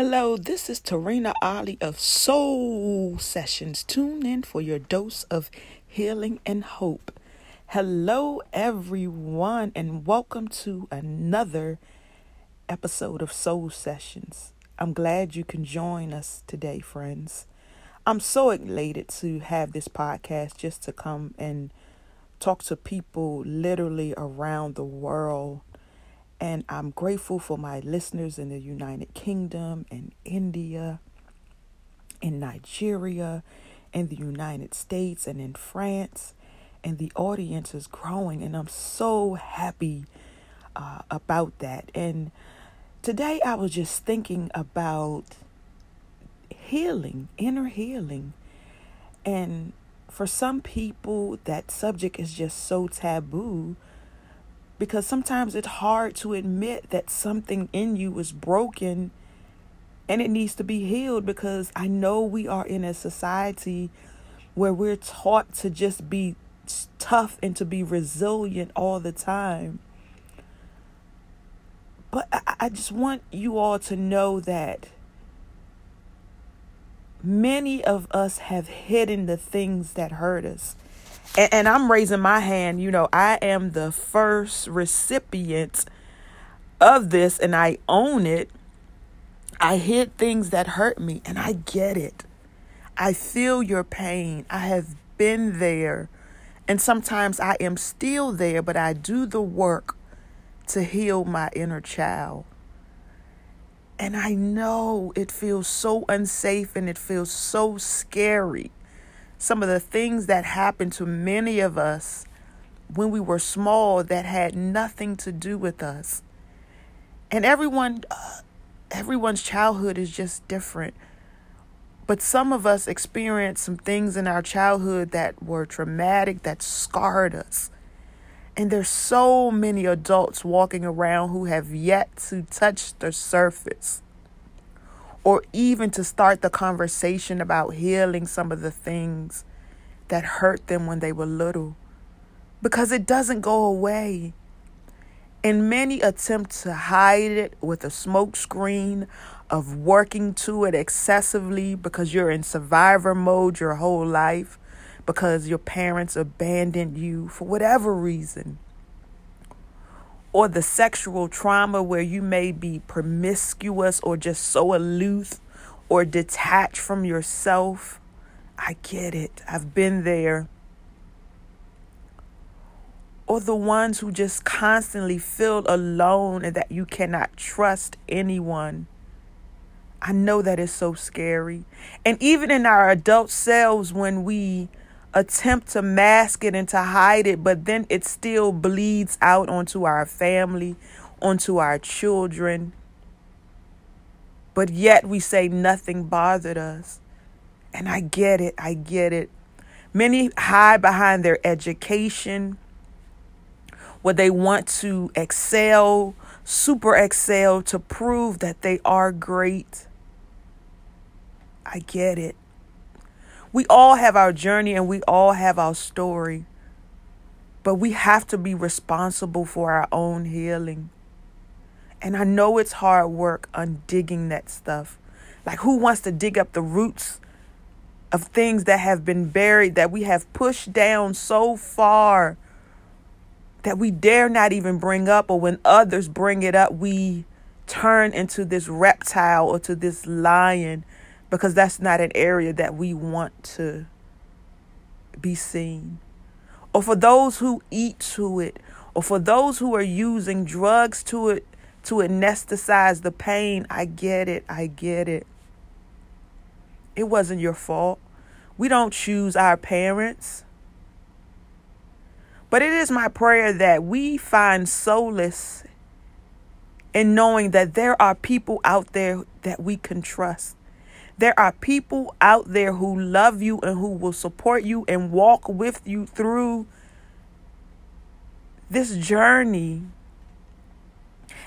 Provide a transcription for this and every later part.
Hello, this is Tarina Ali of Soul Sessions. Tune in for your dose of healing and hope. Hello, everyone, and welcome to another episode of Soul Sessions. I'm glad you can join us today, friends. I'm so elated to have this podcast just to come and talk to people literally around the world and I'm grateful for my listeners in the United Kingdom and India, in Nigeria, in the United States, and in France. And the audience is growing, and I'm so happy uh, about that. And today I was just thinking about healing, inner healing. And for some people, that subject is just so taboo because sometimes it's hard to admit that something in you is broken and it needs to be healed because I know we are in a society where we're taught to just be tough and to be resilient all the time. But I, just want you all to know that many of us have hidden the things that hurt us and, and I'm raising my hand. You know, I am the first recipient of this and I own it. I hid things that hurt me and I get it. I feel your pain. I have been there. And sometimes I am still there, but I do the work to heal my inner child. And I know it feels so unsafe and it feels so scary some of the things that happened to many of us when we were small that had nothing to do with us. And everyone uh, everyone's childhood is just different. But some of us experienced some things in our childhood that were traumatic that scarred us. And there's so many adults walking around who have yet to touch the surface or even to start the conversation about healing some of the things that hurt them when they were little because it doesn't go away. And many attempt to hide it with a smokescreen of working to it excessively because you're in survivor mode your whole life, because your parents abandoned you for whatever reason or the sexual trauma where you may be promiscuous or just so aloof or detached from yourself. I get it. I've been there. Or the ones who just constantly feel alone and that you cannot trust anyone. I know that is so scary. And even in our adult selves, when we attempt to mask it and to hide it, but then it still bleeds out onto our family, onto our children. But yet we say nothing bothered us. And I get it, I get it. Many hide behind their education, where they want to excel, super excel, to prove that they are great. I get it. We all have our journey and we all have our story. But we have to be responsible for our own healing. And I know it's hard work undigging that stuff. Like, who wants to dig up the roots of things that have been buried, that we have pushed down so far that we dare not even bring up, or when others bring it up, we turn into this reptile or to this lion because that's not an area that we want to be seen. Or for those who eat to it, or for those who are using drugs to it to anesthetize the pain, I get it. I get it. It wasn't your fault. We don't choose our parents. But it is my prayer that we find solace in knowing that there are people out there that we can trust. There are people out there who love you and who will support you and walk with you through this journey.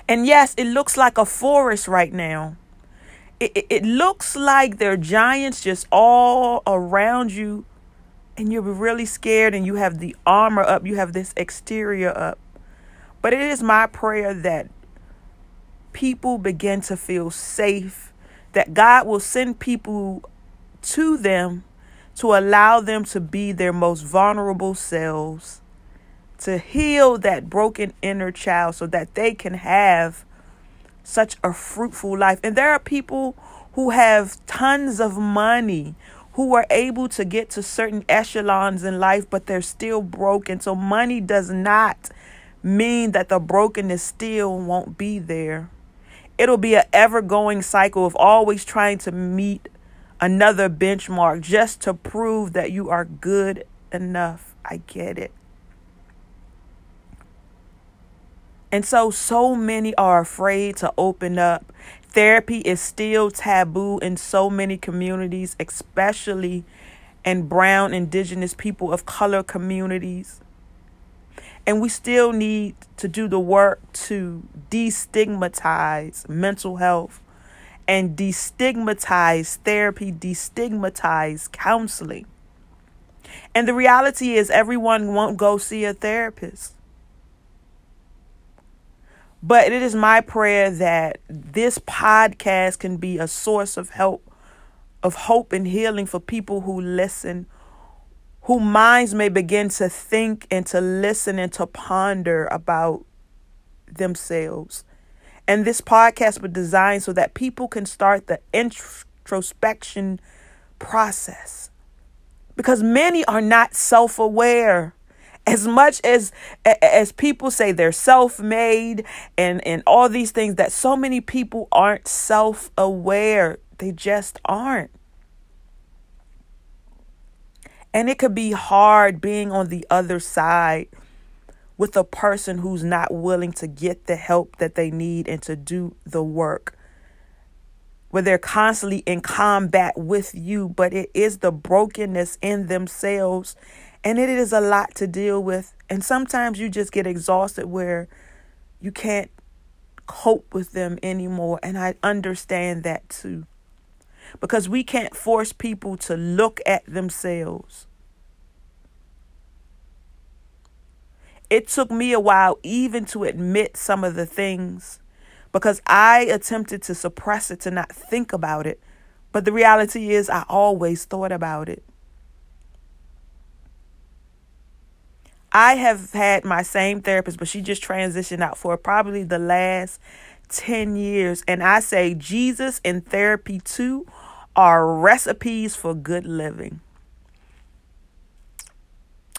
And yes, it looks like a forest right now. It, it, it, looks like there are giants just all around you, and you're really scared, and you have the armor up, you have this exterior up. But it is my prayer that people begin to feel safe that God will send people to them to allow them to be their most vulnerable selves, to heal that broken inner child so that they can have such a fruitful life. And there are people who have tons of money who are able to get to certain echelons in life, but they're still broken. So money does not mean that the brokenness still won't be there. It'll be an ever going cycle of always trying to meet another benchmark just to prove that you are good enough. I get it. And so, so many are afraid to open up. Therapy is still taboo in so many communities, especially in brown, indigenous, people of color communities. And we still need to do the work to destigmatize mental health and destigmatize therapy, destigmatize counseling. And the reality is, everyone won't go see a therapist. But it is my prayer that this podcast can be a source of help, of hope and healing for people who listen, whose minds may begin to think and to listen and to ponder about themselves. And this podcast was designed so that people can start the introspection process. Because many are not self aware as much as as people say they're self-made and and all these things that so many people aren't self-aware they just aren't and it could be hard being on the other side with a person who's not willing to get the help that they need and to do the work. Where they're constantly in combat with you, but it is the brokenness in themselves. And it is a lot to deal with. And sometimes you just get exhausted where you can't cope with them anymore. And I understand that too. Because we can't force people to look at themselves. it took me a while even to admit some of the things because I attempted to suppress it, to not think about it. But the reality is, I always thought about it. I have had my same therapist, but she just transitioned out for probably the last 10 years. And I say Jesus and therapy too are recipes for good living.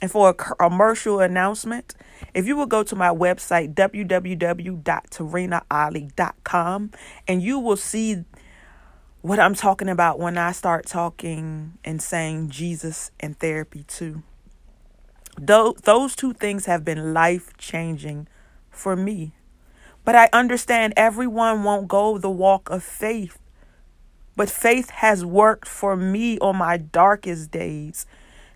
And for a commercial announcement, if you will go to my website, www.tarinaali.com, and you will see what I'm talking about when I start talking and saying Jesus and therapy too. Those two things have been life changing for me. But I understand everyone won't go the walk of faith. But faith has worked for me on my darkest days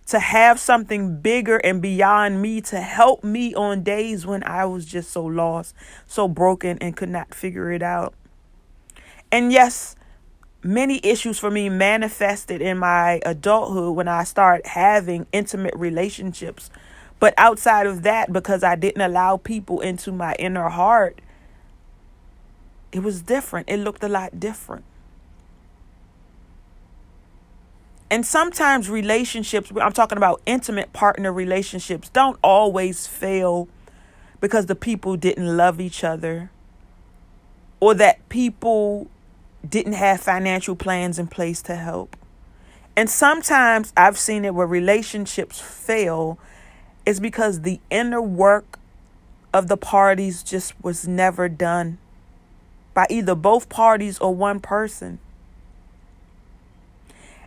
to have something bigger and beyond me to help me on days when I was just so lost, so broken, and could not figure it out. And yes, many issues for me manifested in my adulthood when I started having intimate relationships. But outside of that, because I didn't allow people into my inner heart, it was different. It looked a lot different. And sometimes relationships, I'm talking about intimate partner relationships, don't always fail because the people didn't love each other or that people didn't have financial plans in place to help. And sometimes I've seen it where relationships fail is because the inner work of the parties just was never done by either both parties or one person.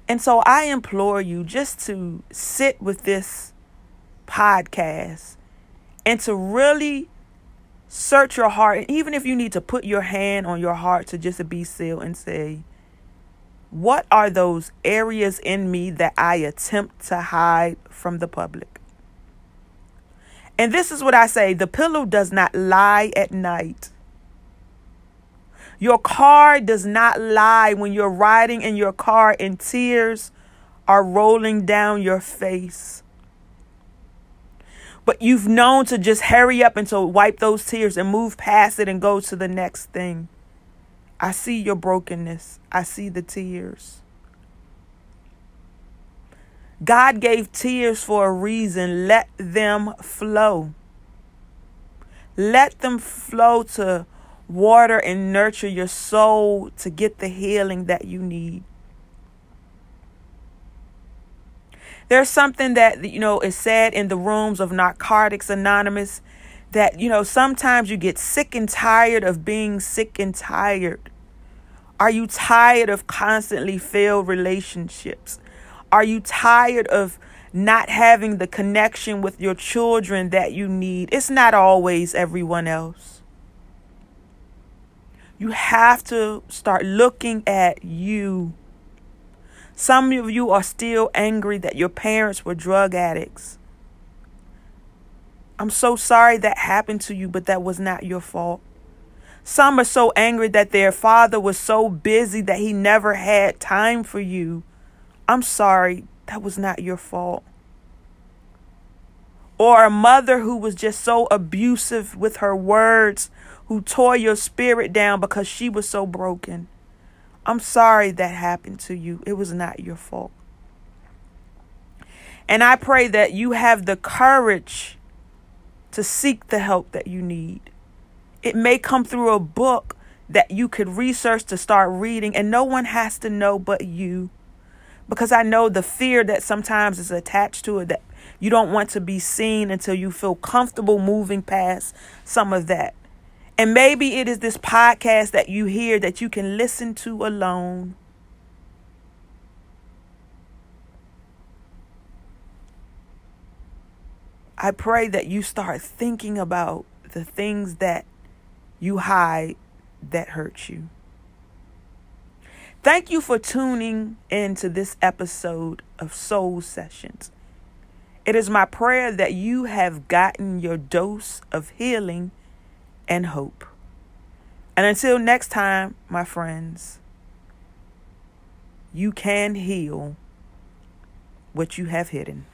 And so I implore you just to sit with this podcast and to really search your heart. And even if you need to put your hand on your heart to just be still and say, what are those areas in me that I attempt to hide from the public? And this is what I say the pillow does not lie at night. Your car does not lie when you're riding in your car and tears are rolling down your face. But you've known to just hurry up and to wipe those tears and move past it and go to the next thing. I see your brokenness. I see the tears. God gave tears for a reason. Let them flow. Let them flow to water and nurture your soul to get the healing that you need. There's something that, you know, is said in the rooms of Narcotics Anonymous that, you know, sometimes you get sick and tired of being sick and tired. Are you tired of constantly failed relationships? Are you tired of not having the connection with your children that you need? It's not always everyone else. You have to start looking at you. Some of you are still angry that your parents were drug addicts. I'm so sorry that happened to you, but that was not your fault. Some are so angry that their father was so busy that he never had time for you. I'm sorry, that was not your fault. Or a mother who was just so abusive with her words, who tore your spirit down because she was so broken. I'm sorry that happened to you. It was not your fault. And I pray that you have the courage to seek the help that you need. It may come through a book that you could research to start reading, and no one has to know but you because I know the fear that sometimes is attached to it that you don't want to be seen until you feel comfortable moving past some of that. And maybe it is this podcast that you hear that you can listen to alone. I pray that you start thinking about the things that you hide that hurt you. Thank you for tuning into this episode of Soul Sessions. It is my prayer that you have gotten your dose of healing and hope. And until next time, my friends, you can heal what you have hidden.